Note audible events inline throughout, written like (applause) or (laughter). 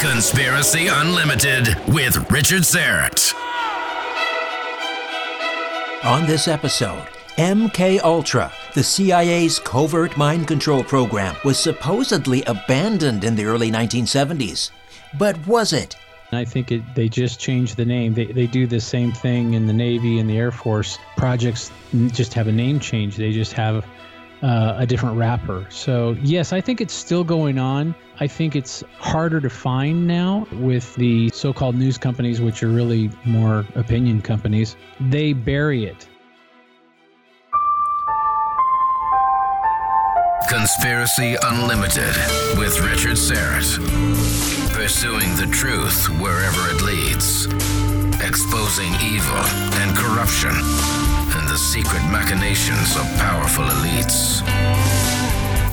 Conspiracy Unlimited with Richard Syrett. On this episode, MK Ultra, the CIA's covert mind control program, was supposedly abandoned in the early 1970s. But was it? I think it, they just changed the name. They, they do the same thing in the Navy and the Air Force. Projects just have a name change. They just have uh, a different wrapper. So, yes, I think it's still going on. I think it's harder to find now with the so called news companies, which are really more opinion companies. They bury it. Conspiracy Unlimited with Richard Syrett. Pursuing the truth wherever it leads, exposing evil and corruption secret machinations of powerful elites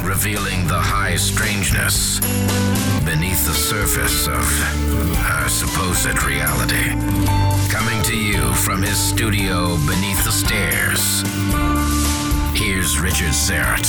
revealing the high strangeness beneath the surface of our supposed reality. Coming to you from his studio beneath the stairs, here's Richard Syrett.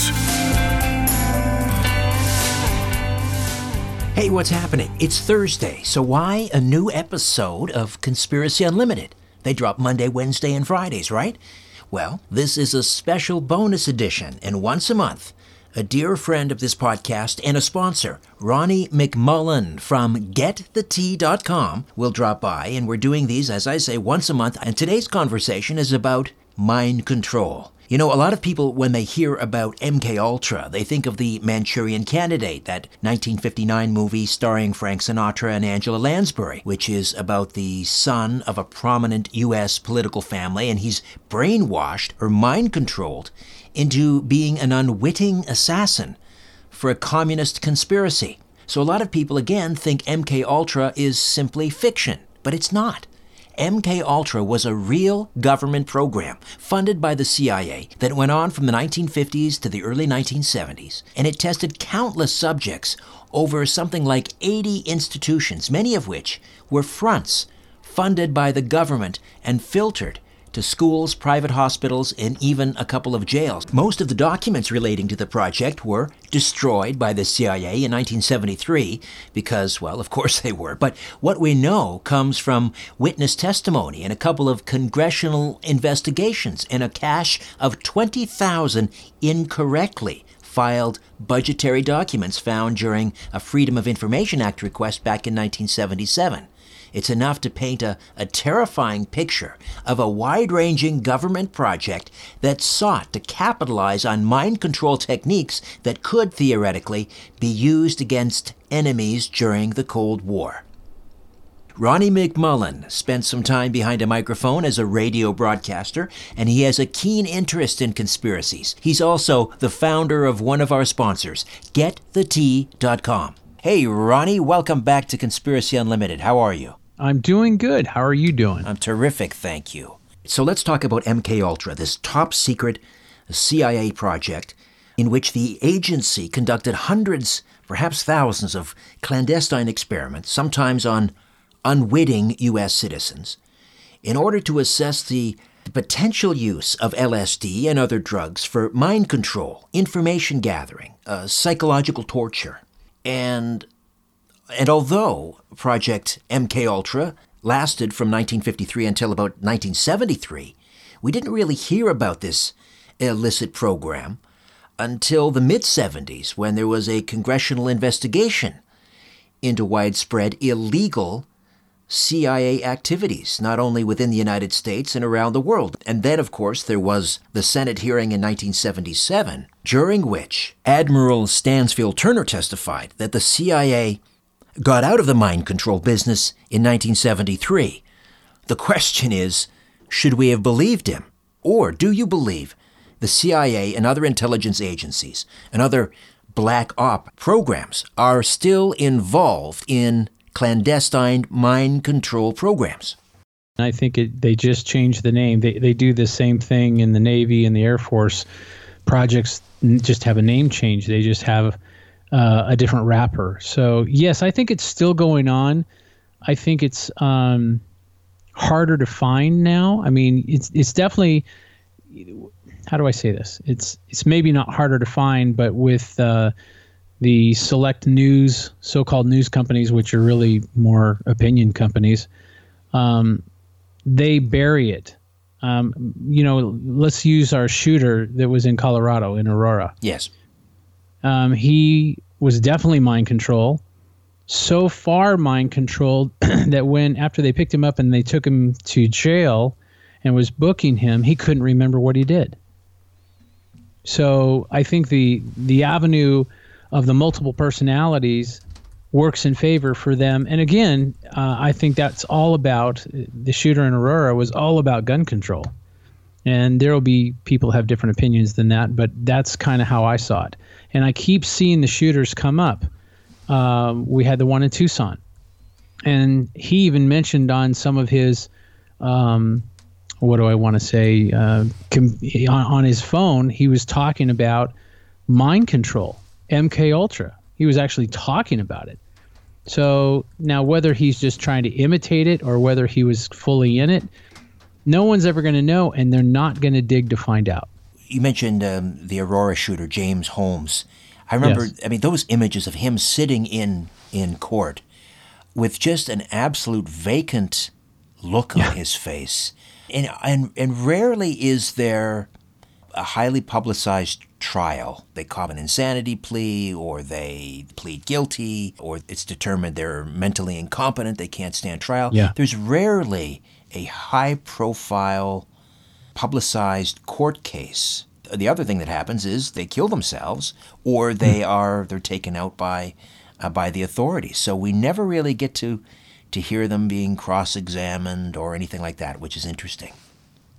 Hey, what's happening? It's Thursday, so why a new episode of Conspiracy Unlimited? They drop Monday, Wednesday, and Fridays, right? Well, this is a special bonus edition, and once a month, a dear friend of this podcast and a sponsor, Ronnie McMullen from GetTheT.com, will drop by, and we're doing these, as I say, once a month. And today's conversation is about mind control. You know, a lot of people, when they hear about MK Ultra, they think of the Manchurian Candidate, that 1959 movie starring Frank Sinatra and Angela Lansbury, which is about the son of a prominent U.S. political family, and he's brainwashed or mind controlled into being an unwitting assassin for a communist conspiracy. So a lot of people again think MK Ultra is simply fiction, but it's not. MK Ultra was a real government program funded by the CIA that went on from the 1950s to the early 1970s, and it tested countless subjects over something like 80 institutions, many of which were fronts funded by the government and filtered to schools, private hospitals, and even a couple of jails. Most of the documents relating to the project were destroyed by the CIA in 1973 because, well, of (laughs) course they were. But what we know comes from witness testimony and a couple of congressional investigations and a cache of 20,000 incorrectly filed budgetary documents found during a Freedom of Information Act request back in 1977. It's enough to paint a, a terrifying picture of a wide ranging government project that sought to capitalize on mind control techniques that could theoretically be used against enemies during the Cold War. Ronnie McMullen spent some time behind a microphone as a radio broadcaster, and he has a keen interest in conspiracies. He's also the founder of one of our sponsors, GetTheT.com. Hey, Ronnie, welcome back to Conspiracy Unlimited. How are you? I'm doing good. How are you doing? I'm terrific, thank you. So let's talk about MK Ultra, this top secret CIA project in which the agency conducted hundreds, perhaps thousands of clandestine experiments, sometimes on unwitting US citizens, in order to assess the potential use of LSD and other drugs for mind control, information gathering, uh, psychological torture. And and although Project MK Ultra lasted from 1953 until about 1973, we didn't really hear about this illicit program until the mid 70s when there was a congressional investigation into widespread illegal CIA activities, not only within the United States and around the world. And then, of course, there was the Senate hearing in 1977, during which Admiral Stansfield Turner testified that the CIA got out of the mind control business in 1973. The question is should we have believed him? Or do you believe the CIA and other intelligence agencies and other black op programs are still involved in clandestine mind control programs? I think it, they just changed the name. They, they do the same thing in the Navy and the Air Force. Projects just have a name change. They just have uh, a different wrapper. So yes, I think it's still going on. I think it's um, harder to find now. I mean, it's it's definitely. How do I say this? It's it's maybe not harder to find, but with uh, the select news, so-called news companies, which are really more opinion companies, um, they bury it. Um, you know, let's use our shooter that was in Colorado in Aurora. Yes. Um, he was definitely mind control. So far, mind controlled (clears throat) that when after they picked him up and they took him to jail and was booking him, he couldn't remember what he did. So I think the the avenue of the multiple personalities works in favor for them. And again, uh, I think that's all about the shooter in Aurora was all about gun control. And there will be people have different opinions than that, but that's kind of how I saw it. And I keep seeing the shooters come up. Um, we had the one in Tucson, and he even mentioned on some of his, um, what do I want to say, uh, com- on, on his phone, he was talking about mind control, MK Ultra. He was actually talking about it. So now, whether he's just trying to imitate it or whether he was fully in it, no one's ever going to know, and they're not going to dig to find out. You mentioned um, the Aurora shooter, James Holmes. I remember, Yes. I mean, those images of him sitting in, in court with just an absolute vacant look on his face. And, and, and rarely is there a highly publicized trial. They call an insanity plea, or they plead guilty, or it's determined they're mentally incompetent, they can't stand trial. Yeah. There's rarely a high profile, publicized court case. The other thing that happens is they kill themselves, or they are they're taken out by uh, by the authorities. So we never really get to to hear them being cross-examined or anything like that, which is interesting.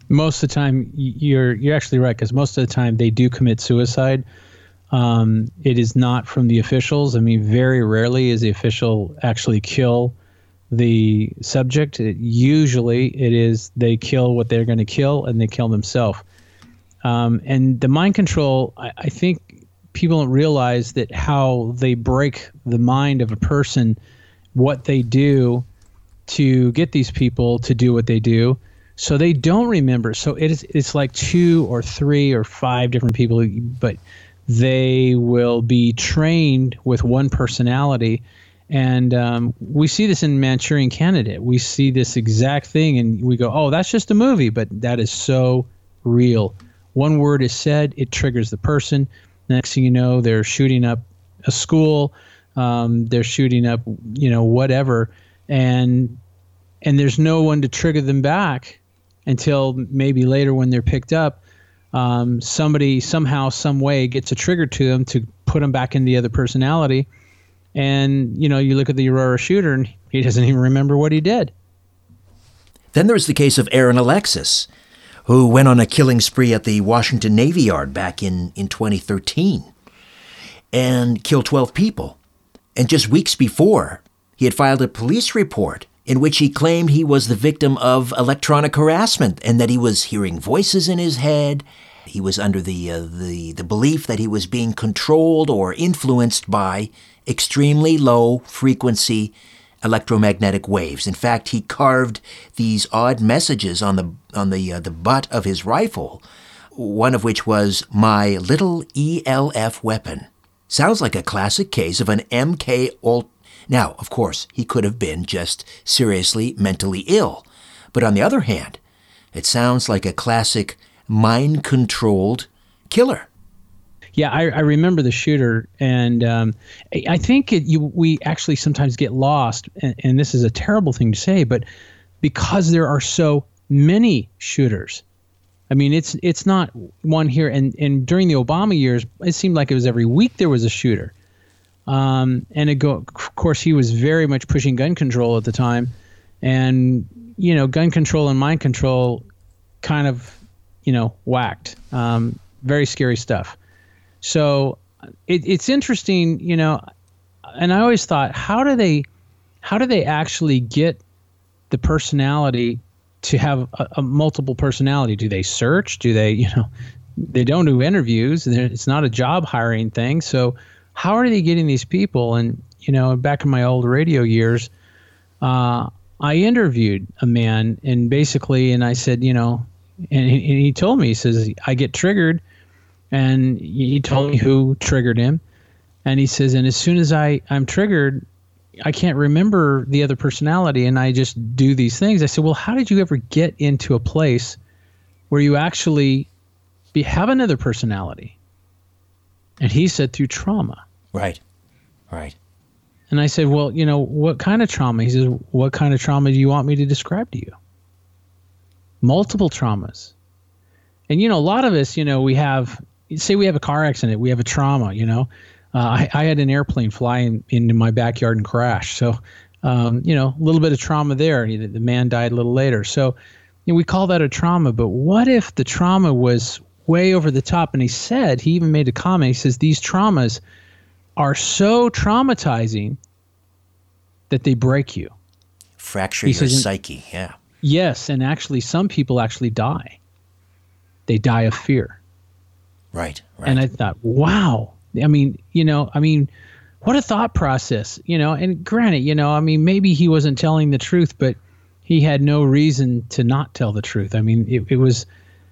most of the time you're you're actually right because most of the time they do commit suicide um, it is not from the officials i mean very rarely is the official actually kill the subject usually it is they kill what they're going to kill and they kill themselves. Um, and the mind control I, I think people don't realize that how they break the mind of a person what they do to get these people to do what they do. So they don't remember. So it is it's like two or three or five different people but they will be trained with one personality and um, we see this in manchurian candidate. We see this exact thing and we go oh that's just a movie but that is so real. One word is said it triggers the person. Next thing you know they're shooting up a school um, they're shooting up you know whatever and and there's no one to trigger them back until maybe later when they're picked up. Um, somebody somehow some way gets a trigger to them to put them back in the other personality and you know you look at the aurora shooter and he (laughs) doesn't even remember what he did Then there's the case of Aaron Alexis, who went on a killing spree at the Washington Navy Yard back in, in 2013 and killed 12 people. And just weeks before, he had filed a police report in which he claimed he was the victim of electronic harassment and that he was hearing voices in his head. He was under the, uh, the, the belief that he was being controlled or influenced by extremely low frequency electromagnetic waves. In fact, he carved these odd messages on the, on the, uh, the butt of his rifle, one of which was, My little ELF weapon. Sounds like a classic case of an MK Ult now, of course, he could have been just seriously mentally ill. But on the other hand, it sounds like a classic mind controlled killer. Yeah, I, I, remember the shooter, and um, I think it, you, we actually sometimes get lost, and, and, this is a terrible thing to say, but because there are so many shooters, I mean, it's it's not one here, and and during the Obama years, it seemed like it was every week there was a shooter. Um, and go, of course, he was very much pushing gun control at the time, and you know, gun control and mind control, kind of, you know, whacked. Um, very scary stuff. So it, it's interesting, you know, and I always thought, how do they, how do they actually get the personality to have a, a multiple personality? Do they search? Do they, you know, they don't do interviews. It's not a job hiring thing. So how are they getting these people? And you know, back in my old radio years, uh, I interviewed a man, and basically, and I said, you know, and he, and he told me, he says, I get triggered, and he told me who triggered him, and he says, and as soon as I I'm triggered, I can't remember the other personality, and I just do these things. I said, well, how did you ever get into a place where you actually be, have another personality? And he said through trauma. Right. Right. And I said, Well, you know, what kind of trauma? He says, What kind of trauma do you want me to describe to you? Multiple traumas. And, you know, a lot of us, you know, we have, say we have a car accident, we have a trauma, you know. Uh, I, I, had an airplane fly in, into my backyard and crash. So, um, you know, a little bit of trauma there. The man died a little later. So, you know, we call that a trauma. But what if the trauma was way over the top? And he said, he even made a comment. He says, These traumas, are so traumatizing that they break you. Fracture he your says, psyche, yeah. Yes, and actually some people actually die. They die of fear. Right, right. And I thought, wow. I mean, you know, I mean, what a thought process, you know, and granted, you know, I mean, maybe he wasn't telling the truth, but he had no reason to not tell the truth. I mean, it, it was,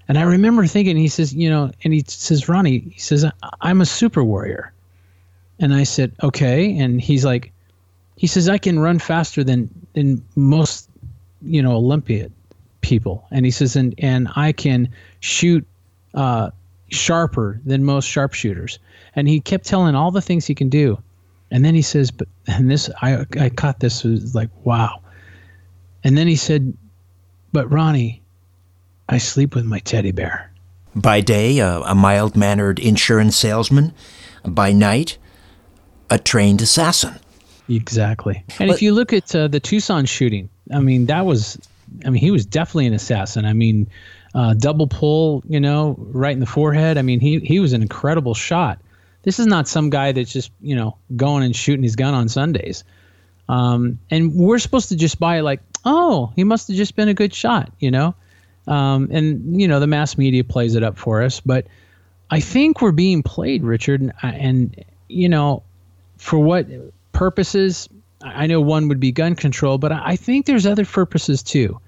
and I remember thinking, he says, you know, and he says, Ronnie, he says, I'm a super warrior. And I said, okay. And he's like, he says, I can run faster than, than most, you know, Olympiad people. And he says, and, and I can shoot uh, sharper than most sharpshooters. And he kept telling all the things he can do. And then he says, but, and this, I, I caught this was like, wow. And then he said, but Ronnie, I sleep with my teddy bear. By day, uh, a mild mannered insurance salesman. By night, a trained assassin. Exactly. And but, if you look at uh, the Tucson shooting, I mean, that was, I mean, he was definitely an assassin. I mean, uh, double pull, you know, right in the forehead. I mean, he, he was an incredible shot. This is not some guy that's just, you know, going and shooting his gun on Sundays. Um, and we're supposed to just buy like, oh, he must have just been a good shot, you know? Um, and, you know, the mass media plays it up for us. But I think we're being played, Richard. And, and you know, for what purposes? I know one would be gun control, but I think there's other purposes too.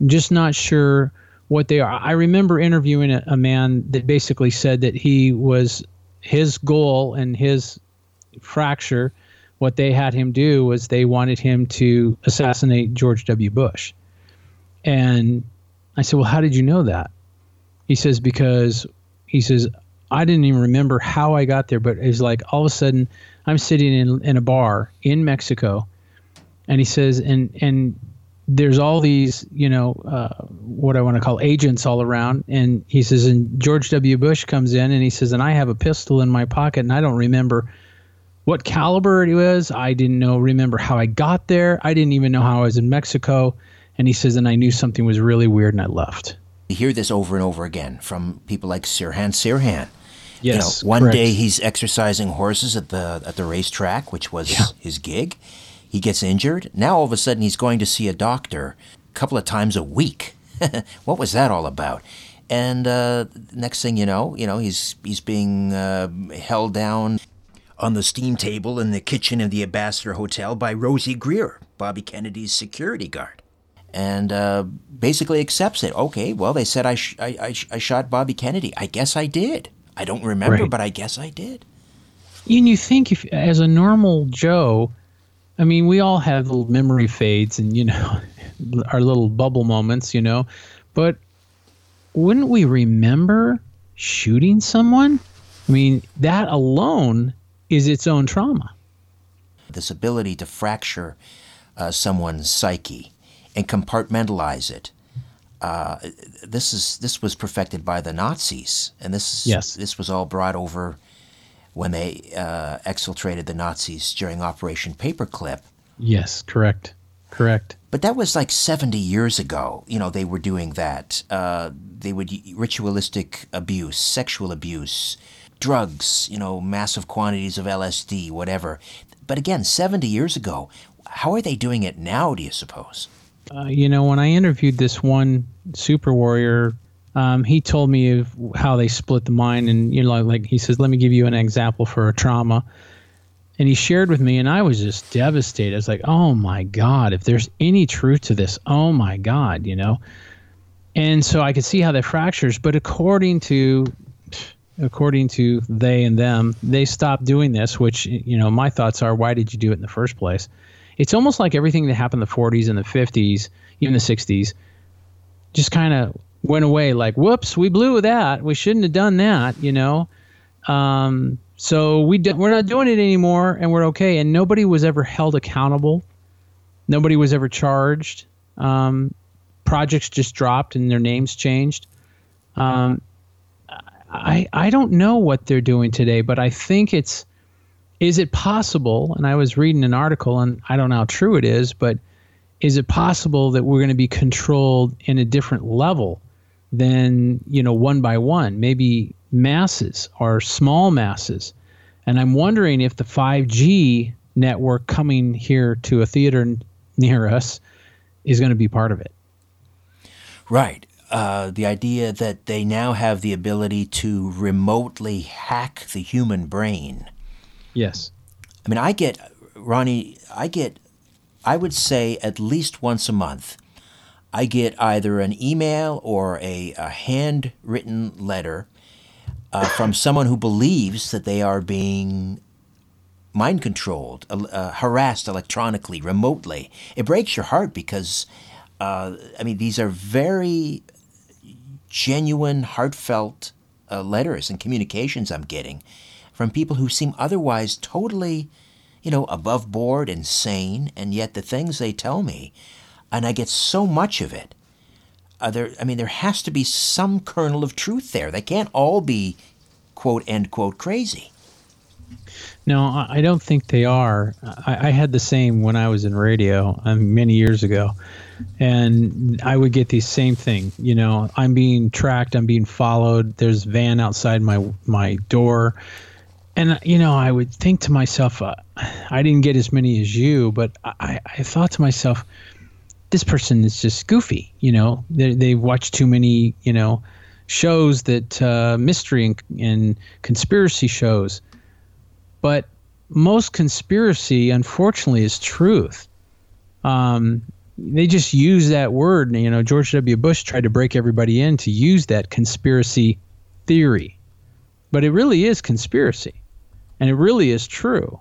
I'm just not sure what they are. I remember interviewing a, a man that basically said that he was his goal and his fracture what they had him do was they wanted him to assassinate George W. Bush. And I said, Well, how did you know that? He says, Because he says, I didn't even remember how I got there, but it's like all of a sudden I'm sitting in in a bar in Mexico, and he says, and and there's all these, you know, uh, what I want to call agents all around, and he says, and George W. Bush comes in, and he says, and I have a pistol in my pocket, and I don't remember what caliber it was. I didn't know, remember how I got there. I didn't even know how I was in Mexico. And he says, and I knew something was really weird, and I left. You hear this over and over again from people like Sirhan Sirhan Yes. You know, one correct. day he's exercising horses at the at the racetrack, which was yeah. his gig. He gets injured. Now all of a sudden he's going to see a doctor a couple of times a week. (laughs) what was that all about? And uh, next thing you know, you know he's he's being uh, held down on the steam table in the kitchen of the Ambassador Hotel by Rosey Grier, Bobby Kennedy's security guard, and uh, basically accepts it. Okay, well they said I, sh- I, I, sh- I shot Bobby Kennedy. I guess I did. I don't remember, Right. but I guess I did. And you think if as a normal Joe, I mean, we all have little memory fades and you know (laughs) our little bubble moments, you know, but wouldn't we remember shooting someone? I mean, that alone is its own trauma. this ability to fracture uh, someone's psyche and compartmentalize it. Uh, this is this was perfected by the Nazis, and this Yes. this was all brought over when they uh, exfiltrated the Nazis during Operation Paperclip. Yes, correct. Correct. But that was like 70 years ago. You know, they were doing that. Uh, they would ritualistic abuse, sexual abuse, drugs, you know, massive quantities of LSD, whatever. But again, 70 years ago. How are they doing it now, do you suppose? Uh, you know, when I interviewed this one super warrior, um, he told me of how they split the mind, and you know, like he says, "Let me give you an example for a trauma." And he shared with me, and I was just devastated. I was like, "Oh my God! If there's any truth to this, oh my God!" You know. And so I could see how that fractures, but according to according to they and them, they stopped doing this. Which you know, my thoughts are, why did you do it in the first place? It's almost like everything that happened in the 40s and the 50s, even the 60s, just kind of went away. Like, whoops, we blew that. We shouldn't have done that. You know. Um, so we do, we're not doing it anymore, and we're okay. And nobody was ever held accountable. Nobody was ever charged. Um, projects just dropped and their names changed. Um, I I don't know what they're doing today, but I think it's is it possible? And I was reading an article, and I don't know how true it is, but is it possible that we're going to be controlled in a different level than you know one by one, maybe masses or small masses? And I'm wondering if the 5G network coming here to a theater near us is going to be part of it. Right. Uh, the idea that they now have the ability to remotely hack the human brain. Yes. I mean, I get, Ronnie, I get, I would say at least once a month, I get either an email or a, a handwritten letter uh, from someone who believes that they are being mind controlled, uh, uh, harassed electronically, remotely. It breaks your heart because, uh, I mean, these are very genuine, heartfelt uh, letters and communications I'm getting from people who seem otherwise totally, you know, above board and sane, and yet the things they tell me, and I get so much of it. There, I mean, there has to be some kernel of truth there. They can't all be, quote end quote, crazy. No, I don't think they are. I, I had the same when I was in radio um, many years ago, and I would get the same thing. You know, I'm being tracked, I'm being followed. There's van outside my my door, and you know, I would think to myself, uh, I didn't get as many as you, but I, I thought to myself, this person is just goofy. You know, they they watch too many, you know, shows that uh, mystery and, and conspiracy shows. But most conspiracy unfortunately is truth. Um, they just use that word you know george w. Bush tried to break everybody in to use that conspiracy theory. But it really is conspiracy and it really is true.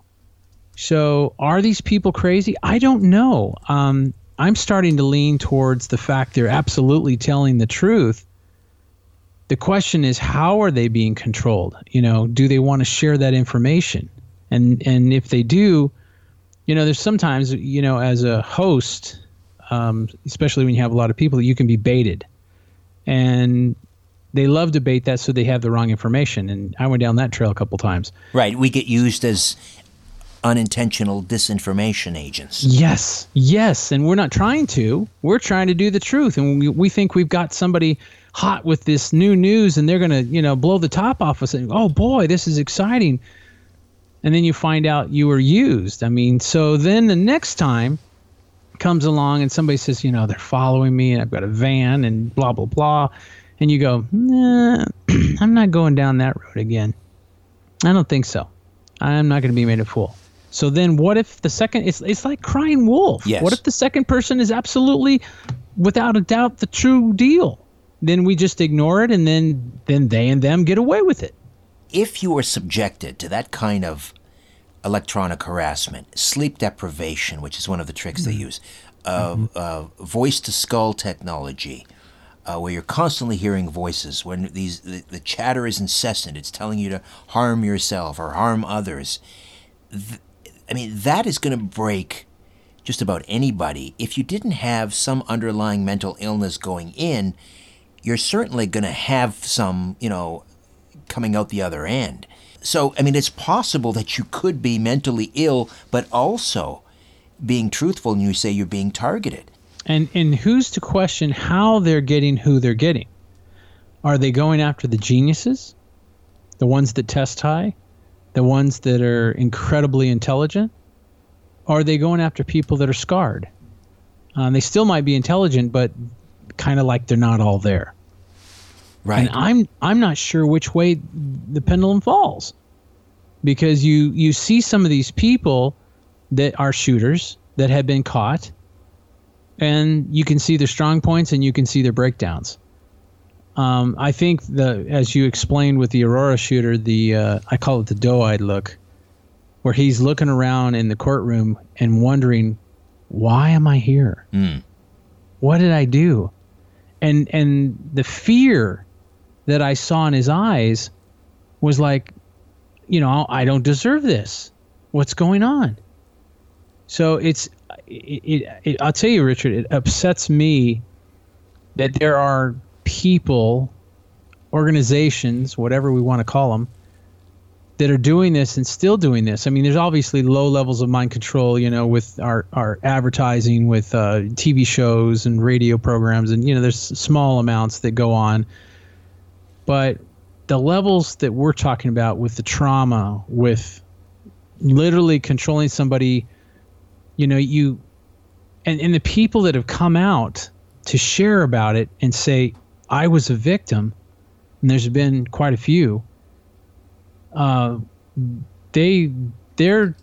So are these people crazy? I don't know. Um, i'm starting to lean towards the fact they're absolutely telling the truth. The question is how are they being controlled? You know do they want to share that information? And and if they do you know there's sometimes you know as a host um, especially when you have a lot of people you can be baited. And they love to bait that so they have the wrong information and i went down that trail a couple times Right. We get used as unintentional disinformation agents. Yes, yes, and we're not trying to. We're trying to do the truth, and we, we think we've got somebody hot with this new news, and they're gonna, you know, blow the top off us. And oh boy, this is exciting. and then you find out you were used. I mean, so then the next time comes along and somebody says, you know, they're following me and I've got a van and blah blah blah, and you go, nah, (clears throat) I'm not going down that road again. I don't think so. I'm not going to be made a fool. So then, what if the second? It's it's like crying wolf. Yes. What if the second person is absolutely, without a doubt, the true deal? Then we just ignore it, and then then they and them get away with it. If you are subjected to that kind of electronic harassment, sleep deprivation, which is one of the tricks they use, uh, uh, voice to skull technology, uh, where you're constantly hearing voices, when these the, the chatter is incessant, it's telling you to harm yourself or harm others. Th- I mean, that is going to break just about anybody. If you didn't have some underlying mental illness going in, you're certainly going to have some, you know, coming out the other end. So, I mean, it's possible that you could be mentally ill, but also being truthful and you say you're being targeted. And and who's to question how they're getting who they're getting? Are they going after the geniuses, the ones that test high, the ones that are incredibly intelligent? Are they going after people that are scarred? Um, they still might be intelligent, but kind of like they're not all there. Right. And I'm I'm not sure which way the pendulum falls, because you you see some of these people that are shooters that have been caught, and you can see their strong points and you can see their breakdowns. Um, I think the as you explained with the Aurora shooter, the uh, I call it the doe-eyed look, where he's looking around in the courtroom and wondering, why am I here? Mm. What did I do? And and the fear that I saw in his eyes was like, you know, I don't deserve this. What's going on? So it's, it, it, it, I'll tell you, Richard, it upsets me that there are people, organizations, whatever we want to call them, that are doing this and still doing this. I mean, there's obviously low levels of mind control, you know, with our, our advertising, with uh, TV shows and radio programs, and, you know, there's small amounts that go on. But the levels that we're talking about with the trauma, with literally controlling somebody, you know, you, and, and the people that have come out to share about it and say, I was a victim, and there's been quite a few uh, they they're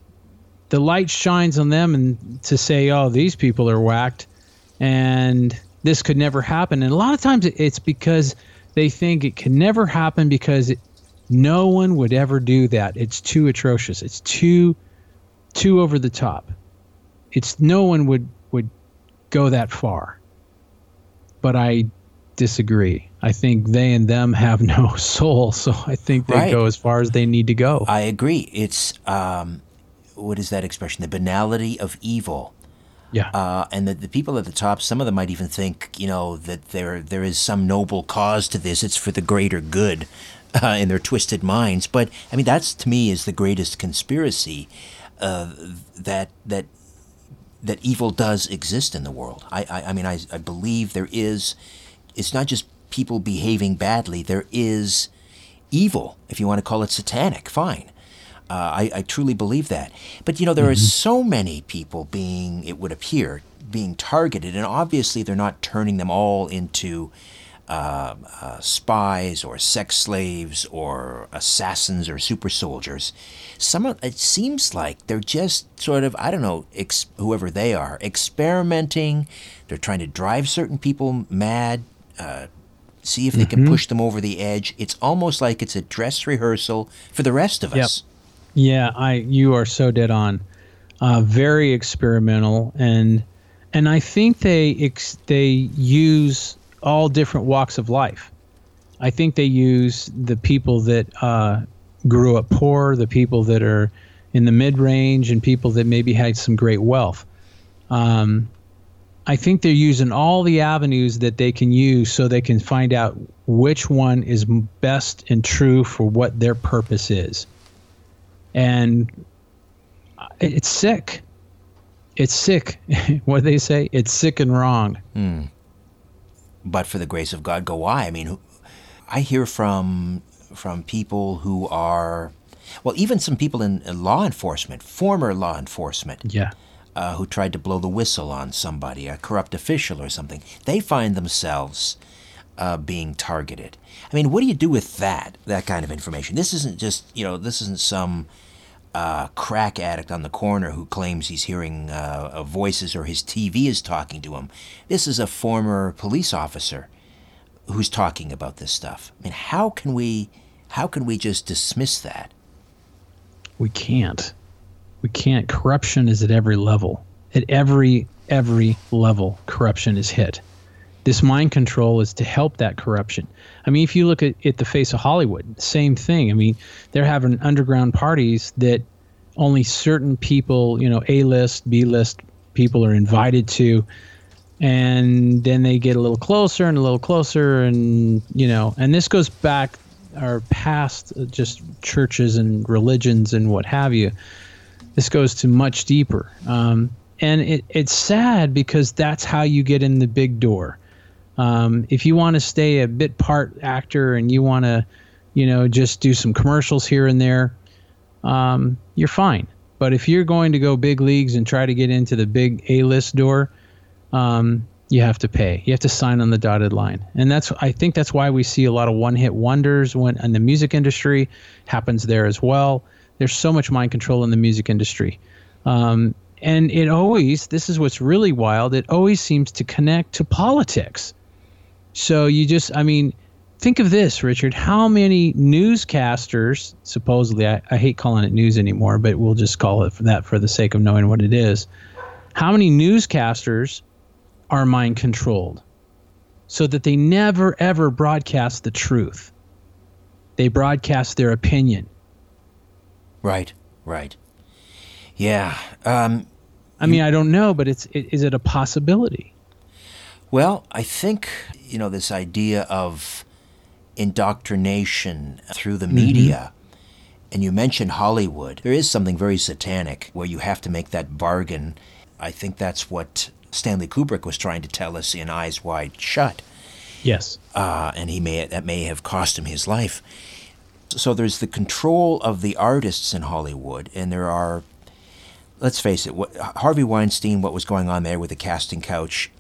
the light shines on them and to say oh these people are whacked and this could never happen. And a lot of times it's because they think it can never happen because it, no one would ever do that. It's too atrocious. It's too too over the top it's no one would would go that far but i disagree I think they and them have (laughs) no soul, so I think they Right. go as far as they need to go. I agree. It's, um, what is that expression? The banality of evil. yeah. Uh, and the, the people at the top, some of them might even think, you know, that there there is some noble cause to this. It's for the greater good, uh, in their twisted minds. But I mean, that's to me is the greatest conspiracy, uh, that that that evil does exist in the world. I I, I mean, I, I believe there is. It's not just people behaving badly. There is evil, if you want to call it satanic. Fine. Uh, I, I truly believe that. But you know, there are so many people being, it would appear, being targeted, and obviously they're not turning them all into uh, uh, spies or sex slaves or assassins or super soldiers. Some of it seems like they're just sort of I don't know ex- whoever they are experimenting. They're trying to drive certain people mad. Uh, see if they can push them over the edge. It's almost like it's a dress rehearsal for the rest of Yep. us. Yeah, I you are so dead on. Uh, very experimental and and I think they ex- they use all different walks of life. I think they use the people that uh, grew up poor, the people that are in the mid range, and people that maybe had some great wealth. Um, I think they're using all the avenues that they can use so they can find out which one is best and true for what their purpose is. And uh, it's sick. It's sick. (laughs) what do they say? It's sick and wrong. But for the grace of God, go I. I mean, I hear from from people who are Well, even some people in, in law enforcement, former law enforcement, Yeah. uh, who tried to blow the whistle on somebody, a corrupt official or something, they find themselves uh, being targeted. I mean, what do you do with that, that kind of information? This isn't just, you know, this isn't some uh, crack addict on the corner who claims he's hearing uh, uh, voices or his TV is talking to him. This is a former police officer who's talking about this stuff. I mean, how can we, how can we just dismiss that? We can't. We can't. Corruption is at every level. At every every level, corruption is hit. This mind control is to help that corruption. I mean, if you look at, at the face of Hollywood, same thing. I mean, they're having underground parties that only certain people, you know, A list, B list people are invited to. And then they get a little closer and a little closer. And, you know, and this goes back or past just churches and religions and what have you. This goes to much deeper. Um, and it, it's sad because that's how you get in the big door. Um, if you want to stay a bit part actor and you want to, you know, just do some commercials here and there, um, you're fine. But if you're going to go big leagues and try to get into the big A list door, um, you have to pay. You have to sign on the dotted line, and that's I think that's why we see a lot of one hit wonders when in the music industry happens there as well. There's so much mind control in the music industry, um, and it always this is what's really wild. It always seems to connect to politics. So you just I mean, think of this, Richard. How many newscasters supposedly I, I hate calling it news anymore, but we'll just call it for that for the sake of knowing what it is. How many newscasters are mind controlled so that they never ever broadcast the truth. They broadcast their opinion. Right, right. Yeah. Um, I mean, I don't know, but it's it, is it a possibility? Well, I think, you know, this idea of indoctrination through the media, and you mentioned Hollywood, there is something very satanic where you have to make that bargain. I think that's what Stanley Kubrick was trying to tell us in Eyes Wide Shut. Yes. uh, and he may that may have cost him his life. So there's the control of the artists in Hollywood, and there are, let's face it, what, Harvey Weinstein, what was going on there with the casting couch,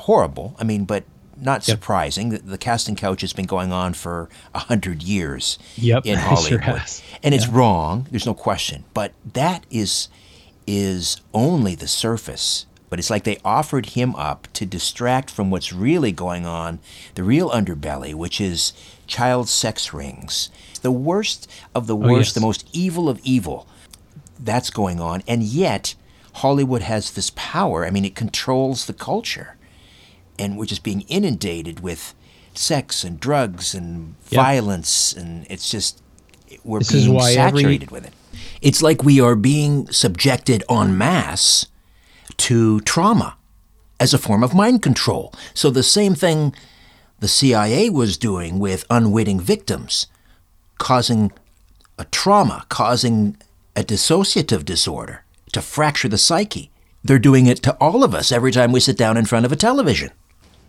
horrible. I mean, but not Yep. surprising. The, the casting couch has been going on for a hundred years Yep, in (laughs) sure Hollywood, has. and it's wrong. There's no question. But that is is only the surface. But it's like they offered him up to distract from what's really going on, the real underbelly, which is child sex rings. The worst of the oh, worst, yes. the most evil of evil. That's going on. And yet, Hollywood has this power. I mean, it controls the culture. And we're just being inundated with sex and drugs and Yep. violence. And it's just, we're This is being why every- saturated with it. It's like we are being subjected en masse to trauma as a form of mind control. So the same thing the CIA was doing with unwitting victims, causing a trauma, causing a dissociative disorder to fracture the psyche. They're doing it to all of us every time we sit down in front of a television.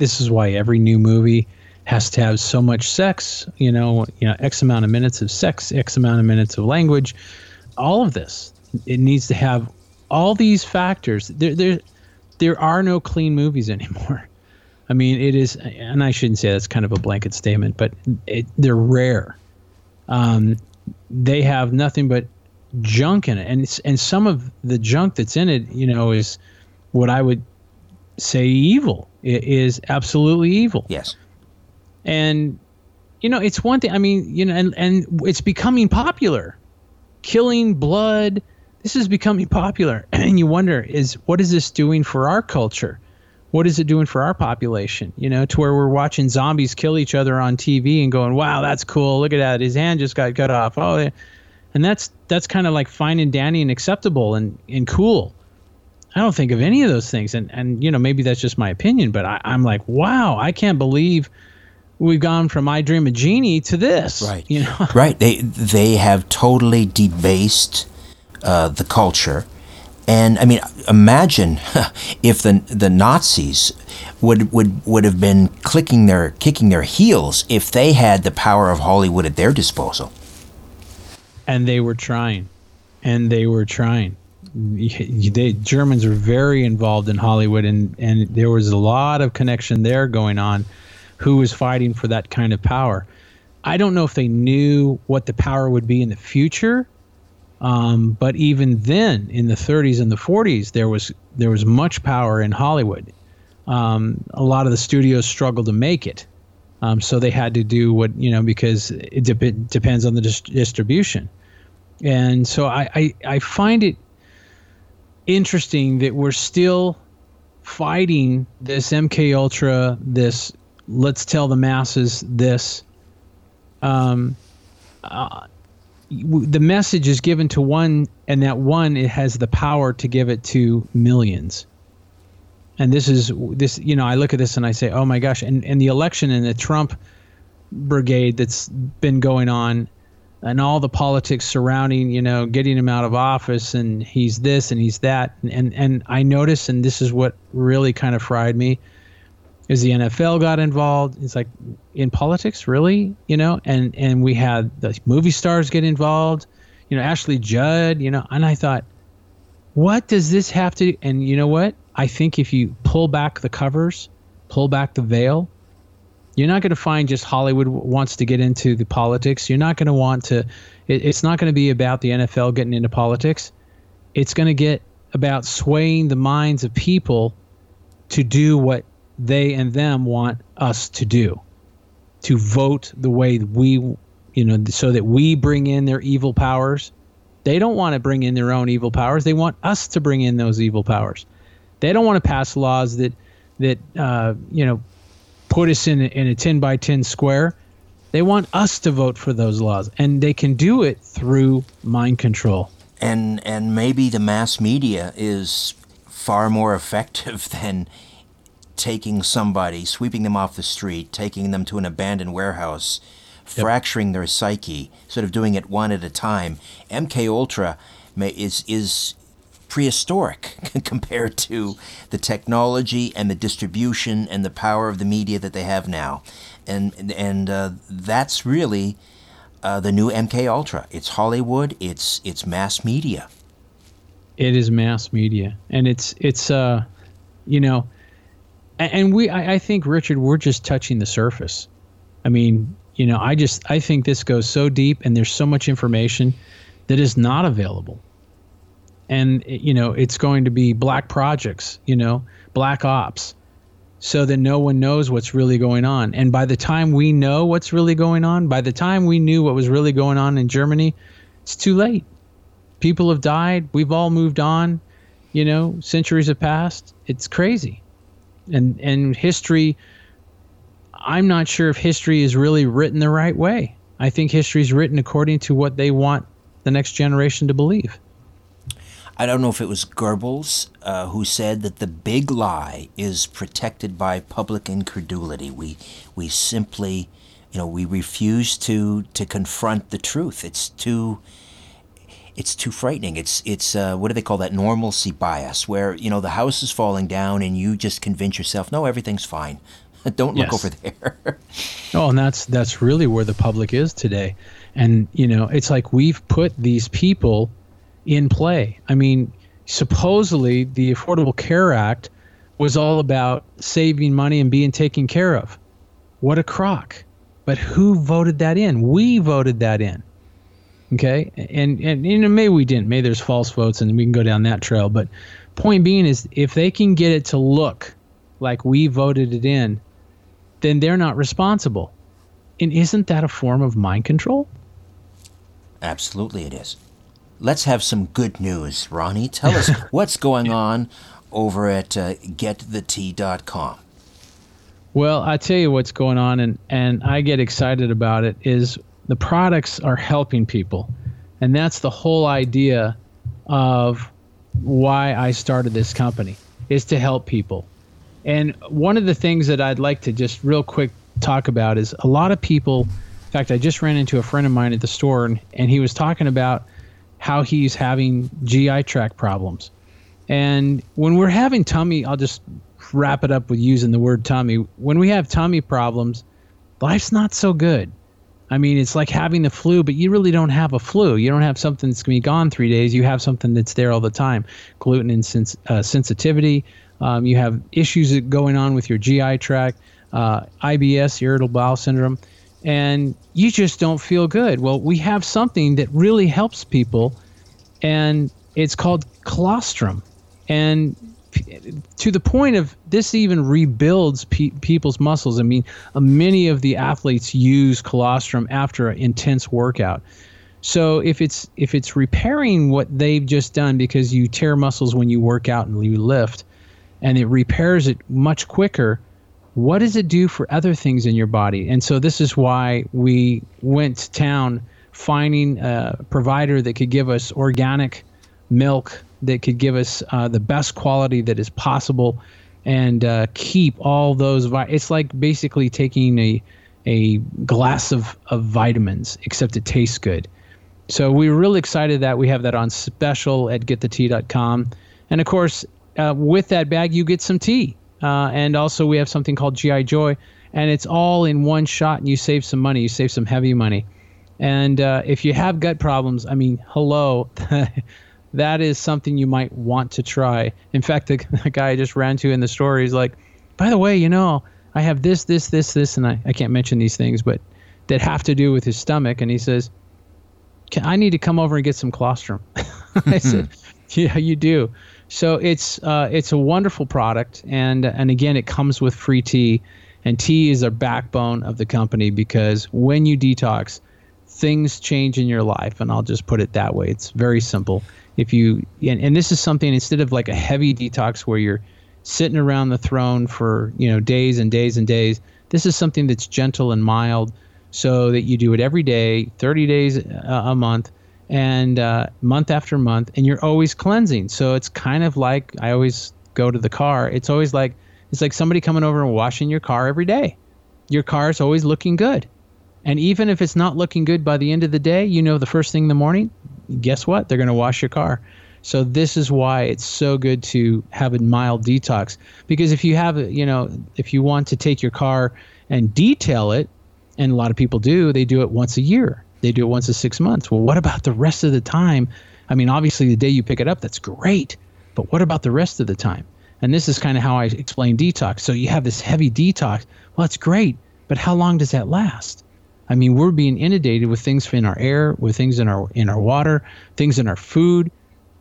This is why every new movie has to have so much sex, you know, you know, X amount of minutes of sex, X amount of minutes of language, all of this. It needs to have all these factors. There there there are no clean movies (laughs) anymore. I mean, it is, and I shouldn't say that's kind of a blanket statement, but it, they're rare. Um, they have nothing but junk in it, and and some of the junk that's in it, you know, is what I would say evil. It is absolutely evil. Yes. And you know, it's one thing. I mean, you know, and and it's becoming popular. Killing blood. This is becoming popular, (clears throat) and you wonder is what is this doing for our culture? What is it doing for our population? You know, to where we're watching zombies kill each other on TV and going, "Wow, that's cool! Look at that! His hand just got cut off." Oh, and that's that's kind of like fine and dandy and acceptable and and cool. I don't think of any of those things, and and you know maybe that's just my opinion, but I, I'm like, wow, I can't believe we've gone from I Dream of Jeannie to this. Right. You know. (laughs) right. They they have totally debased uh, the culture, and I mean, imagine (laughs) if the the Nazis would would would have been clicking their kicking their heels if they had the power of Hollywood at their disposal. and they were trying, and they were trying. They Germans are very involved in Hollywood, and and there was a lot of connection there going on. Who was fighting for that kind of power? I don't know if they knew what the power would be in the future, um, but even then, in the 30s and the 40s, there was there was much power in Hollywood. Um, a lot of the studios struggled to make it, um, so they had to do what you know because it de- depends on the dis- distribution. And so I, I I find it interesting that we're still fighting this MK Ultra, this let's tell the masses this. Um, uh, the message is given to one, and that one it has the power to give it to millions. And this is this, you know, I look at this and I say, oh my gosh, and and the election and the Trump brigade that's been going on, and all the politics surrounding, you know, getting him out of office, and he's this and he's that, and and, and I notice, and this is what really kind of fried me is the NFL got involved. It's like in politics, really, you know, and and we had the movie stars get involved, you know, Ashley Judd, you know, and I thought, what does this have to? And you know what? I think if you pull back the covers, pull back the veil, you're not going to find just Hollywood wants to get into the politics. You're not going to want to. It, it's not going to be about the NFL getting into politics. It's going to get about swaying the minds of people to do what they and them want us to do to vote the way we you know so that we bring in their evil powers they don't want to bring in their own evil powers they want us to bring in those evil powers they don't want to pass laws that that uh, you know put us in a, in a 10 by 10 square they want us to vote for those laws and they can do it through mind control and and maybe the mass media is far more (laughs) effective than taking somebody, sweeping them off the street, taking them to an abandoned warehouse, yep. fracturing their psyche, sort of doing it one at a time. MK Ultra may, is is prehistoric (laughs) compared to the technology and the distribution and the power of the media that they have now, and and uh, that's really uh, the new MK Ultra. It's Hollywood. It's it's mass media. It is mass media, and it's it's uh, you know and we I, I think richard we're just touching the surface i mean you know i just i think this goes so deep and there's so much information that is not available and you know it's going to be black projects you know black ops. So that no one knows what's really going on. And by the time we know what's really going on by the time we knew what was really going on in germany it's too late. People have died. We've all moved on. You know centuries have passed. It's crazy. And and history i'm not sure if history is really written the right way. I think history is written according to what they want the next generation to believe I don't know if it was Goebbels uh, who said that the big lie is protected by public incredulity. We we simply, you know, we refuse to to confront the truth. It's too it's too frightening. It's it's uh, what do they call that normalcy bias, where you know the house is falling down and you just convince yourself, no, everything's fine. (laughs) Don't look yes. over there. (laughs) oh, and that's that's really where the public is today, and you know it's like we've put these people in play. I mean, supposedly the Affordable Care Act was all about saving money and being taken care of. What a crock! But who voted that in? We voted that in. Okay, and and you know maybe we didn't. Maybe there's false votes, and we can go down that trail. But point being is, if they can get it to look like we voted it in, then they're not responsible. And isn't that a form of mind control? Absolutely, it is. Let's have some good news, Ronnie. Tell us (laughs) what's going on over at uh, getthetea.com. Well, I tell you what's going on, and, and I get excited about it. Is the products are helping people. And that's the whole idea of why I started this company is to help people. And one of the things that I'd like to just real quick talk about is a lot of people in fact I just ran into a friend of mine at the store and, and he was talking about how he's having GI tract problems. And when we're having tummy, I'll just wrap it up with using the word tummy. When we have tummy problems, life's not so good. I mean, it's like having the flu, but you really don't have a flu. You don't have something that's going to be gone three days. You have something that's there all the time. Gluten and sens- uh, sensitivity. Um, you have issues going on with your GI tract, uh, IBS, irritable bowel syndrome, and you just don't feel good. Well, we have something that really helps people, and it's called colostrum. And to the point of this even rebuilds pe- people's muscles. I mean, uh, many of the athletes use colostrum after an intense workout. So if it's if it's repairing what they've just done because you tear muscles when you work out and you lift, and it repairs it much quicker, what does it do for other things in your body? And so this is why we went to town finding a provider that could give us organic milk that could give us uh, the best quality that is possible and uh, keep all those. Vi- it's like basically taking a a glass of, of vitamins, except it tastes good. So we're really excited that we have that on special at getthetea.com. And of course, uh, with that bag, you get some tea. Uh, and also, we have something called GI Joy, and it's all in one shot, and you save some money. You save some heavy money. And uh, if you have gut problems, I mean, hello. (laughs) that is something you might want to try. In fact, the, (laughs) the, guy I just ran to in the store, he's like, by the way, you know, I have this, this, this, this, and I, I can't mention these things, but that have to do with his stomach. And he says, I need to come over and get some colostrum. (laughs) I said, yeah, you do. So it's uh, it's a wonderful product, and and again, it comes with free tea, and tea is a backbone of the company because when you detox, things change in your life, and I'll just put it that way. It's very simple if you and, and this is something instead of like a heavy detox where you're sitting around the throne for you know days and days and days this is something that's gentle and mild so that you do it every day 30 days a month and uh, month after month and you're always cleansing. So it's kind of like i always go to the car. It's always like it's like somebody coming over and washing your car every day. Your car is always looking good. And even if it's not looking good by the end of the day you know the first thing in the morning guess what? They're going to wash your car. So this is why it's so good to have a mild detox. Because if you have you know if you want to take your car and detail it and a lot of people do they do it once a year they do it once a 6 months. Well what about the rest of the time? I mean obviously the day you pick it up that's great but what about the rest of the time? And this is kind of how I explain detox. So you have this heavy detox. Well that's great but how long does that last? I mean, we're being inundated with things in our air, with things in our in our water, things in our food.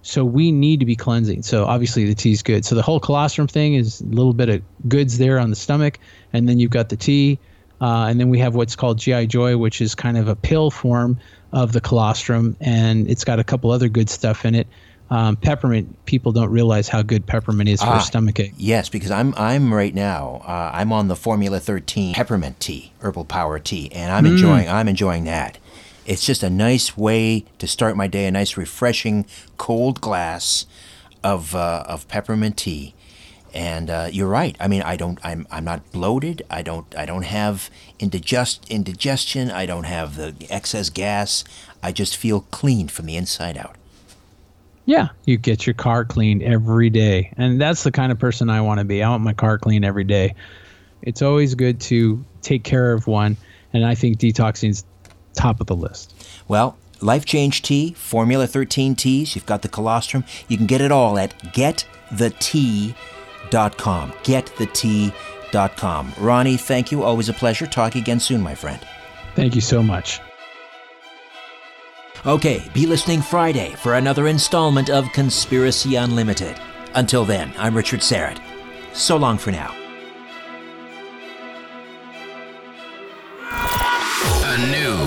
So we need to be cleansing. So obviously the tea is good. So the whole colostrum thing is a little bit of goods there on the stomach, and then you've got the tea, uh, and then we have what's called GI Joy, which is kind of a pill form of the colostrum, and it's got a couple other good stuff in it. Um, peppermint, people don't realize how good peppermint is for ah, stomachache. Yes, because I'm I'm right now uh, I'm on the Formula 13 peppermint tea, herbal power tea, and I'm mm. enjoying I'm enjoying that. It's just a nice way to start my day, a nice refreshing cold glass of uh, of peppermint tea. And uh, you're right. I mean, I don't. I'm. I'm not bloated. I don't. I don't have indigest indigestion. I don't have the excess gas. I just feel clean from the inside out. Yeah, you get your car cleaned every day. And that's the kind of person I want to be. I want my car clean every day. It's always good to take care of one. And I think detoxing is top of the list. Well, Life Change Tea, Formula 13 teas, you've got the colostrum. You can get it all at getthetea.com. Getthetea.com. Ronnie, thank you. Always a pleasure. Talk again soon, my friend. Thank you so much. Okay, be listening Friday for another installment of Conspiracy Unlimited. Until then, I'm Richard Syrett. So long for now.